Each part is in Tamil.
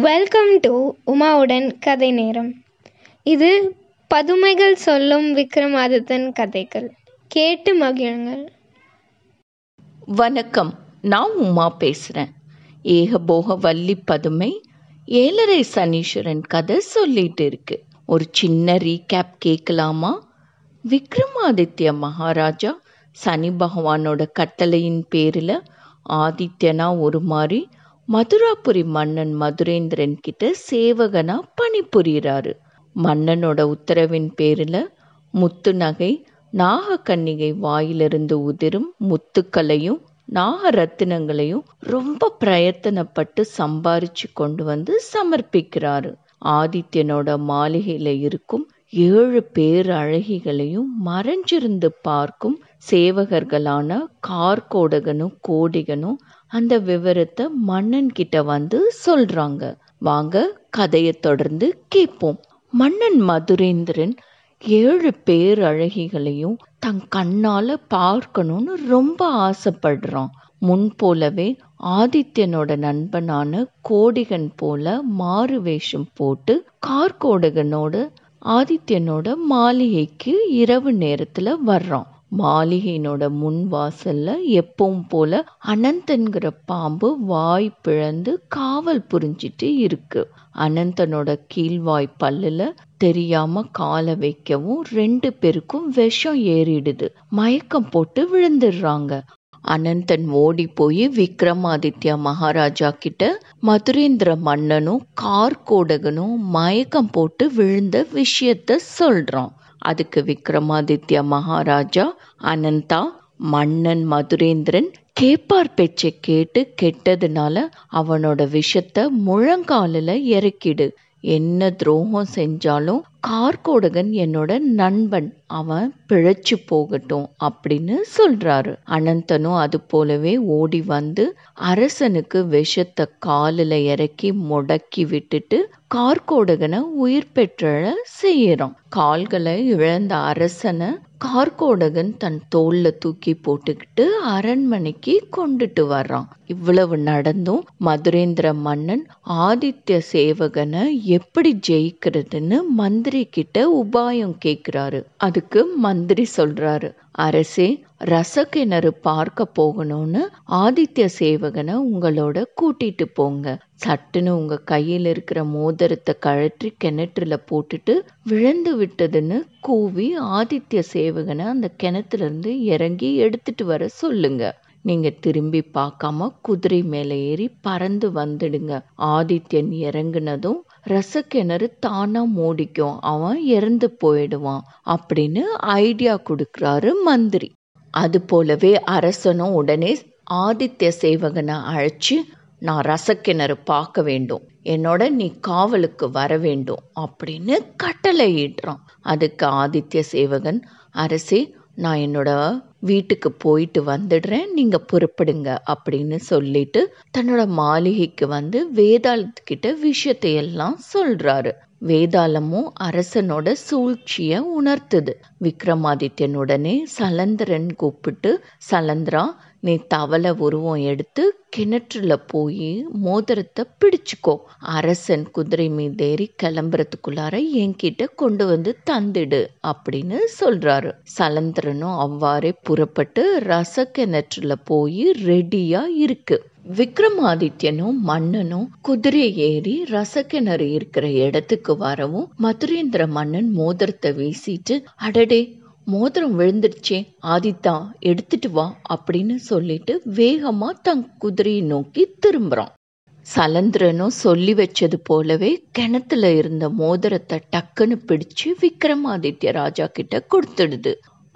வெல்கம் டு உமாவுடன் கதை நேரம். இது பதுமைகள் சொல்லும் விக்ரமாதித்தன் கதைகள். கேட்டு மகிழுங்கள். வணக்கம் நான் உமா பேசுகிறேன் ஏகபோக வள்ளி பதுமை ஏழரை சனீஸ்வரன் கதை சொல்லிட்டு இருக்கு. ஒரு சின்ன ரீகேப் கேட்கலாமா? விக்ரமாதித்ய மகாராஜா சனி பகவானோட கட்டளையின் பேரில் ஆதித்யனா ஒரு மாதிரி மதுராபுரி மன்னன் மதுரேந்திரன் கிட்ட சேவகனா பணிபுரிகிறாரு மன்னனோட உத்தரவின் பேரில் முத்து நகை நாகக்கன்னிகை வாயிலிருந்து உதிரும் முத்துக்களையும் நாகரத்தினங்களையும் ரொம்ப பிரயத்தனப்பட்டு சம்பாரிச்சு கொண்டு வந்து சமர்ப்பிக்கிறாரு. ஆதித்யனோட மாளிகையில இருக்கும் ஏழு பேர் அழகிகளையும் மறைஞ்சிருந்து பார்க்கும் சேவகர்களான கார்கோடகனும் கோடிகனும் அந்த விவரத்தை மன்னன் கிட்ட வந்து சொல்றாங்க. வாங்க கதையை தொடர்ந்து கேட்போம். மன்னன் மதுரேந்திரன் ஏழு பேர் அழகிகளையும் தன் கண்ணால பார்க்கணும்னு ரொம்ப ஆசைப்படுறான். முன் போலவே ஆதித்யனோட நண்பனான கோடிகன் போல மாறு வேஷம் போட்டு கார்கோடகனோட ஆதித்யனோட மாளிகைக்கு இரவு நேரத்துல வர்றான். மாளிகையினோட முன் வாசல்ல எப்பவும் போல அனந்தன்கிற பாம்பு வாய் பிளந்து காவல் புரிஞ்சிட்டு இருக்கு. அனந்தனோட கீழ்வாய் பல்லுல தெரியாம காலை வைக்கவும் ரெண்டு பேருக்கும் விஷம் ஏறிடுது. மயக்கம் போட்டு விழுந்துடுறாங்க. அனந்தன் ஓடி போய் விக்ரமாதித்யா மகாராஜா கிட்ட மதுரேந்திர மன்னனும் கார்கோடகனும் மயக்கம் போட்டு விழுந்த விஷயத்த சொல்றான். அதுக்கு விக்ரமாதித்ய மகாராஜா அனந்தா மன்னன் மதுரேந்திரன் கேப்பார் பேச்சை கேட்டு கெட்டதுனால அவனோட விஷத்தை முழங்காலில் இறக்கிடு. என்ன துரோகம் செஞ்சாலும் கார்கோடகன் என்னோட நண்பன். அவன் பிழைச்சு போகட்டும் அப்படின்னு சொல்றாரு. அனந்தனும் அது போலவே ஓடி வந்து அரசனுக்கு விஷத்தை காலில் இறக்கி முடக்கி விட்டுட்டு கார்கோடகனை உயிர் பெற்ற செய்யறான். கால்களை இழந்த அரசனை கார்கோடகன் தன் தோல்ல தூக்கி போட்டுக்கிட்டு அரண்மனைக்கு கொண்டுட்டு வர்றான். இவ்வளவு நடந்தும் மதுரேந்திர மன்னன் ஆதித்ய சேவகனை எப்படி ஜெயிக்கிறதுன்னு மந்திர மந்திரி கிட்ட உபாயம் கேட்கிறாரு. அதுக்கு மந்திரி சொல்றாரு அரசே ரசக்கிணறு பார்க்க போகணும்னு ஆதித்ய சேவகனை உங்களோட கூட்டிட்டு போங்க. சட்டுன்னு உங்க கையில் இருக்கிற மோதிரத்தை கழற்றி கிணற்றுல போட்டுட்டு விழுந்து விட்டதுன்னு கூவி ஆதித்ய சேவகனை அந்த கிணத்துல இருந்து இறங்கி எடுத்துட்டு வர சொல்லுங்க. நீங்க திரும்பி பார்க்காம குதிரை மேலே ஏறி பறந்து வந்துடுங்க. ஆதித்யன் இறங்குனதும் ரசக்கிணறு தானா மூடிக்கும். அவன் இறந்து போயிடுவான் அப்படின்னு ஐடியா கொடுக்குறாரு மந்திரி. அது போலவே அரசனும் உடனே ஆதித்ய சேவகனை அழைச்சி நான் ரசக்கிணறு பார்க்க வேண்டும். என்னோட நீ காவலுக்கு வர வேண்டும் அப்படின்னு கட்டளையிடுறான். அதுக்கு ஆதித்ய சேவகன் அரசே நான் என்னோட வீட்டுக்கு போயிட்டு வந்துடுறேன். நீங்க புறப்படுங்க அப்படின்னு சொல்லிட்டு தன்னோட மாளிகைக்கு வந்து வேதாளத்துக்கிட்ட விஷயத்தை எல்லாம் சொல்றாரு. வேதாளமும் அரசனோட சூழ்ச்சிய உணர்த்துது. விக்ரமாதித்யனுடனே சலந்திரன் கூப்பிட்டு சலந்திரா நீ தவளை உருவம் எடுத்து கிணற்றில் போய் மோதிரத்தை பிடிச்சிக்கோ. அரசன் குதிரை மீதேறி கிளம்புறதுக்குள்ளார என்கிட்ட கொண்டு வந்து தந்துடு அப்படின்னு சொல்றாரு. சலந்திரனும் அவ்வாறே புறப்பட்டு ரச கிணற்றில் போய் ரெடியா இருக்கு. விக்ரமாதித்யனும் மன்னனும் குதிரை ஏறி ரசக்கிணறு இருக்கிற இடத்துக்கு வரவும் மதுரேந்திர மன்னன் மோதிரத்தை வீசிட்டு அடடே மோதிரம் விழுந்துருச்சே ஆதித்தா எடுத்துட்டு வா அப்படின்னு சொல்லிட்டு வேகமா தன் குதிரையை நோக்கி திரும்புறான். சலந்திரனும் சொல்லி வச்சது போலவே கிணத்துல இருந்த மோதிரத்தை டக்குன்னு பிடிச்சு விக்ரமாதித்ய ராஜா கிட்ட கொடுத்துடுது.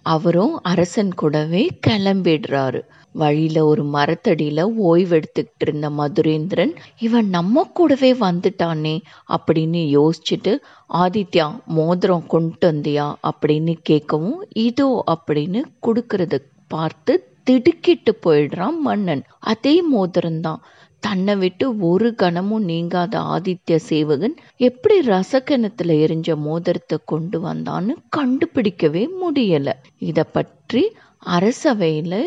அவரும் அரசன் கூடவே கிளம்பிடுறாரு. வழியில ஒரு மரத்தடியில ஓய்வெடுத்துக்கிட்டு இருந்த மதுரேந்திரன் இவன் நம்ம கூடவே வந்துட்டானே அப்படின்னு யோசிச்சுட்டு ஆதித்யா மோதிரம் கொண்டு வந்தியா? அப்படின்னு கேட்கவும் இதோ அப்படின்னு கொடுக்கறத பார்த்து திடுக்கிட்டு போயிடுறான் மன்னன். அதே மோதிரம்தான் தன்னை விட்டு ஒரு கணமும் நீங்காத ஆதித்ய சேவகன் எப்படி ரசக்கணத்துல எரிஞ்ச மோதிரத்தை கொண்டு வந்தான்னு கண்டுபிடிக்கவே முடியல. இத பற்றி அரசவையில்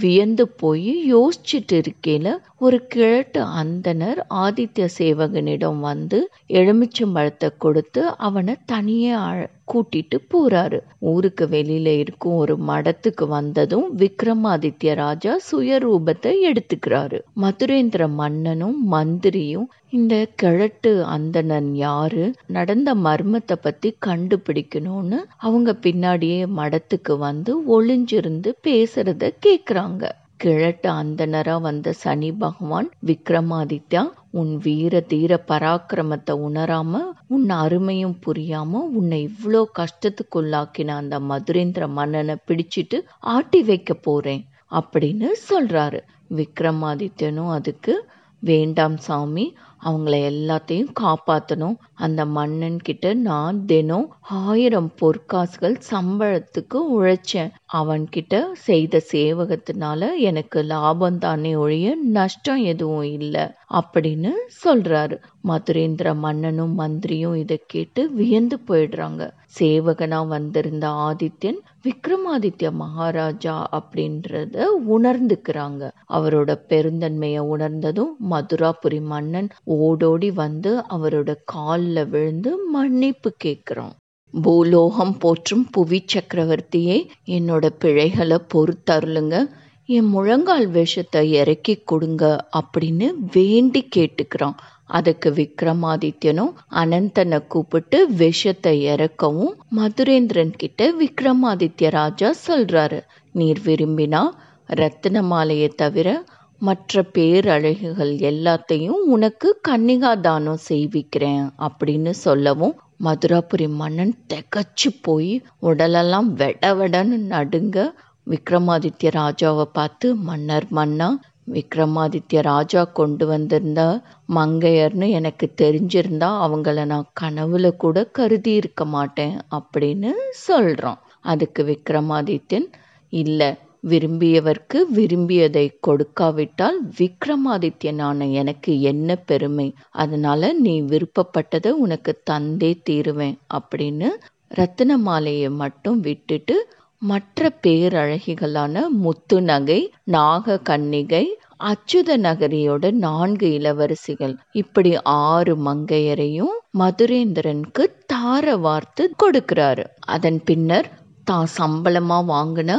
வியந்து போய் யோசிச்சுட்டு இருக்கையில் ஒரு கிழட்டு அந்தனர் ஆதித்ய சேவகனிடம் வந்து எலுமிச்சம்பழத்தை கொடுத்து அவனை தனியே அழ- கூட்டிட்டு போறாரு. ஊருக்கு வெளியில இருக்கும் ஒரு மடத்துக்கு வந்ததும் விக்ரமாதித்ய ராஜா சுயரூபத்தை எடுத்துக்கிறாரு. மதுரேந்திர மன்னனும் மந்திரியும் இந்த கிழட்டு அந்தணன் யாரு? நடந்த மர்மத்தை பத்தி கண்டுபிடிக்கணும்னு அவங்க பின்னாடியே மடத்துக்கு வந்து ஒளிஞ்சிருந்து பேசுறத கேக்குறாங்க. கிழட்டு அந்தனரா வந்த சனி பகவான் விக்ரமாதித்யா உன் வீர தீர பராக்கிரமத்தை உணராம உன் அருமையும் புரியாம உன்னை இவ்வளோ கஷ்டத்துக்குள்ளாக்கின அந்த மதுரேந்திர மன்னனை பிடிச்சிட்டு ஆட்டி வைக்க போறேன் அப்படின்னு சொல்றாரு. விக்ரமாதித்யனும் அதுக்கு வேண்டாம் சாமி அவங்கள எல்லாத்தையும் காப்பாற்றணும் அந்த மன்னன் கிட்ட நான் தினம் ஆயிரம் பொற்காசுகள் சம்பளத்துக்கு உழைச்சேன். அவன்கிட்ட செய்த சேவகத்தினால எனக்கு லாபம் தானே ஒழிய நஷ்டம் எதுவும் இல்லை அப்படின்னு சொல்றாரு. மதுரேந்திர மன்னனும் மந்திரியும் இதை கேட்டு வியந்து போயிடுறாங்க. சேவகனா வந்திருந்த ஆதித்யன் விக்ரமாதித்ய மகாராஜா அப்படின்றத உணர்ந்துக்கிறாங்க. அவரோட பெருந்தன்மையை உணர்ந்ததும் மதுராபுரி மன்னன் ஓடோடி வந்து அவரோட காலில் விழுந்து மன்னிப்பு கேட்குறோம் பூலோகம் போற்றும் புவி சக்கரவர்த்தியே என்னோட பிழைகளை பொறுத்தருளுங்க. என் முழங்கால் விஷத்தை இறக்கி கொடுங்க அப்படின்னு வேண்டி கேட்டுக்கிறான். அதுக்கு விக்ரமாதித்யனும் அனந்தனை கூப்பிட்டு விஷத்தை இறக்கவும் மதுரேந்திரன் கிட்ட விக்ரமாதித்ய ராஜா சொல்றாரு. நீர் விரும்பினா ரத்தின மாலையை தவிர மற்ற பேரழகுகள் எல்லாத்தையும் உனக்கு கன்னிகா தானம் செய்விக்கிறேன் அப்படின்னு சொல்லவும் மதுராபுரி மன்னன் திகச்சு போய் உடலெல்லாம் வெட வெடன்னு நடுங்க விக்ரமாதித்ய ராஜாவை பார்த்து மன்னர் மன்னா விக்ரமாதித்ய ராஜா கொண்டு வந்திருந்த மங்கையர்னு எனக்கு தெரிஞ்சிருந்தா அவங்கள நான் கனவுல கூட கருதி இருக்க மாட்டேன் அப்படின்னு சொல்றான். அதுக்கு விக்ரமாதித்யன் இல்லை விரும்பியவர்க்கு விரும்பியதை கொடுக்காவிட்டால் விக்ரமாதித்யனான எனக்கு என்ன பெருமை? அதனால நீ விருப்பப்பட்டதை உனக்கு தந்தே தீருவேன் அப்படின்னு ரத்தின மாலையை மட்டும் விட்டுட்டு மற்ற பேரழகிகளான முத்து நகை நாக கன்னிகை அச்சுத நகரியோட நான்கு இளவரசிகள். இப்படி ஆறு மங்கையரையும் மதுரேந்திரனுக்கு தார வார்த்து கொடுக்கிறாரு. அதன் பின்னர் தான் சம்பளமா வாங்கின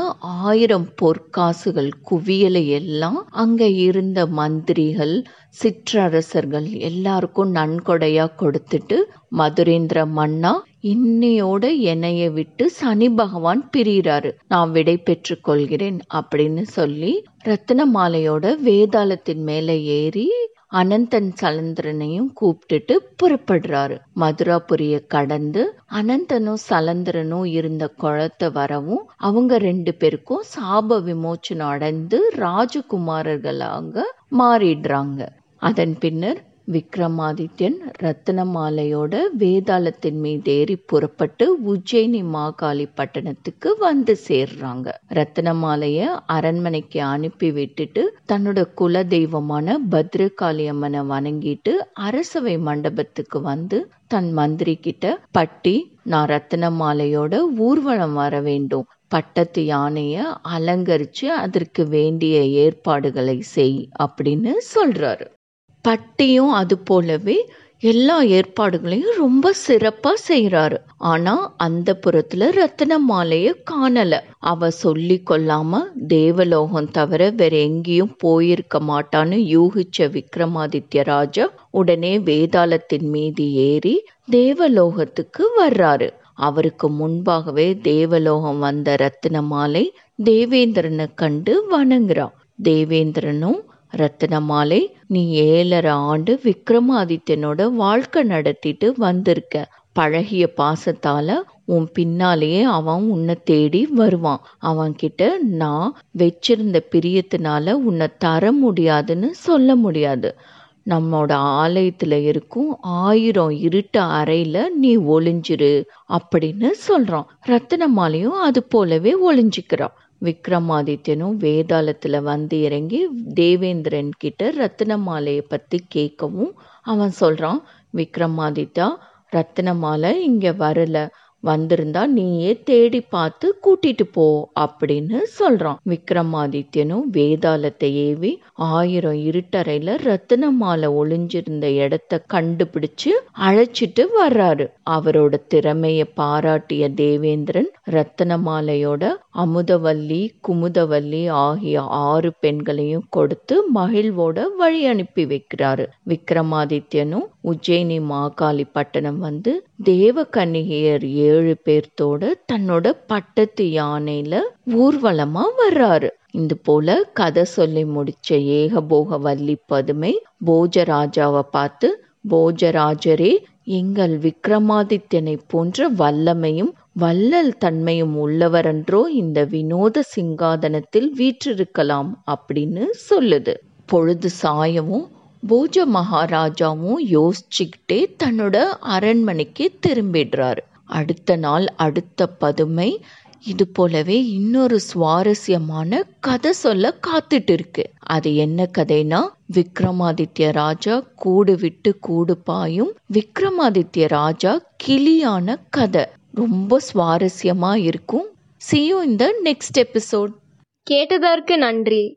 ஆயிரம் பொற்காசுகள் குவியலை எல்லாம் அங்க இருந்த மந்திரிகள் சிற்றரசர்கள் எல்லாருக்கும் நன்கொடையா கொடுத்துட்டு மதுரேந்திர மன்னா இன்னையோட என்னைய விட்டு சனி பகவான் பிரிகிறாரு நான் விடை பெற்று கொள்கிறேன் அப்படின்னு சொல்லி ரத்தின மாலையோட வேதாளத்தின் மேல ஏறி அனந்தன் சலந்திரனையும் கூப்பிட்டுட்டு புறப்படுறாரு. மதுராபுரிய கடந்து அனந்தனும் சலந்திரனும் இருந்த குளத்தை வரவும் அவங்க ரெண்டு பேருக்கும் சாப விமோச்சனம் அடைந்து ராஜகுமாரர்களாக மாறிடுறாங்க. அதன் பின்னர் விக்ரமாதித்யன் ரத்னமாலையோட வேதாளத்தின் மீது ஏறி புறப்பட்டு உஜ்ஜயினி மாகாளி பட்டணத்துக்கு வந்து சேர்றாங்க. ரத்னமாலைய அரண்மனைக்கு அனுப்பி விட்டுட்டு தன்னோட குல தெய்வமான பத்ரகாளி அம்மனை வணங்கிட்டு அரசவை மண்டபத்துக்கு வந்து தன் மந்திரி கிட்ட பட்டி நான் ரத்னமாலையோட ஊர்வலம் வர வேண்டும். பட்டத்து யானைய அலங்கரிச்சு அதற்கு வேண்டிய ஏற்பாடுகளை செய் அப்படின்னு சொல்றாரு. பட்டியும் அது போலவே எல்லா ஏற்பாடுகளையும் ரொம்ப சிறப்பா செய்யறாரு ஆனா அந்த புறத்துல ரத்தின மாலைய காணல. அவ சொல்லி கொள்ளாம தேவலோகம் தவிர வேற எங்கேயும் போயிருக்க மாட்டான்னு யூகிச்ச விக்ரமாதித்ய ராஜா உடனே வேதாளத்தின் மீது ஏறி தேவலோகத்துக்கு வர்றாரு. அவருக்கு முன்பாகவே தேவலோகம் வந்த ரத்தின மாலை தேவேந்திரனை கண்டு வணங்குறான் தேவேந்திரனும் ரத்தினமாலை நீ ஏழரை ஆண்டு விக்ரமாதித்யனோட வாழ்க்கை நடத்திட்டு வந்திருக்க. பழகிய பாசத்தால உன் பின்னாலேயே அவன் உன்னை தேடி வருவான். அவன் கிட்ட நான் வச்சிருந்த பிரியத்தினால உன்னை தர முடியாதுன்னு சொல்ல முடியாது. நம்மோட ஆலயத்துல இருக்கும் ஆயிரம் இருட்டு அறையில நீ ஒளிஞ்சிரு அப்படின்னு சொல்றான். ரத்தினமாலையும் அது போலவே ஒளிஞ்சுக்கிறான். விக்ரமாதித்யனும் வேதாளத்தில் வந்து இறங்கி தேவேந்திரன் கிட்ட ரத்தினமாலையை பற்றி கேட்கவும் அவன் சொல்கிறான் விக்ரமாதித்யா ரத்தினமாலை இங்கே வரல. வந்திருந்தா நீயே தேடி பார்த்து கூட்டிட்டு போ அப்படின்னு சொல்றான். விக்ரமாதித்யனும் வேதாளத்தை ஏவி ஆயிரம் இருட்டறையில ரத்தின மாலை ஒளிஞ்சிருந்த இடத்த கண்டுபிடிச்சு அழைச்சிட்டு வர்றாரு. அவரோட திறமைய பாராட்டிய தேவேந்திரன் ரத்தின மாலையோட அமுதவல்லி குமுதவல்லி ஆகிய ஆறு பெண்களையும் கொடுத்து மகிழ்வோட வழி அனுப்பி வைக்கிறாரு. விக்ரமாதித்யனும் உஜ்ஜயினி மாகாளி பட்டணம் வந்து தேவக்கன்னிகையர் ஏழு பேர்த்தோட தன்னோட பட்டத்து யானையில ஊர்வலமா வர்றாரு. இது போல கதை சொல்லி முடிச்ச ஏகபோக வள்ளி பதுமை போஜராஜாவை பார்த்து போஜராஜரே எங்கள் விக்ரமாதித்யனை போன்ற வல்லமையும் வள்ளல் தன்மையும் உள்ளவரன்றோ இந்த வினோத சிங்காதனத்தில் வீற்றிருக்கலாம் அப்படின்னு சொல்லுது. பொழுது சாயவும் போஜ மகாராஜாவும் யோசிச்சுக்கிட்டே தன்னோட அரண்மனைக்கு திரும்பிடுறாரு. அடுத்த நாள் அடுத்த பதுமை இது போலவே இன்னொரு சுவாரஸ்யமான கதை சொல்ல காத்துட்டு இருக்கு. அது என்ன கதைனா விக்ரமாதித்ய ராஜா கூடு விட்டு கூடு பாயும் விக்ரமாதித்ய ராஜா கிளியான கதை. ரொம்ப சுவாரஸ்யமா இருக்கும். சியூ இந்த நெக்ஸ்ட் எபிசோட் கேட்டதற்கு நன்றி.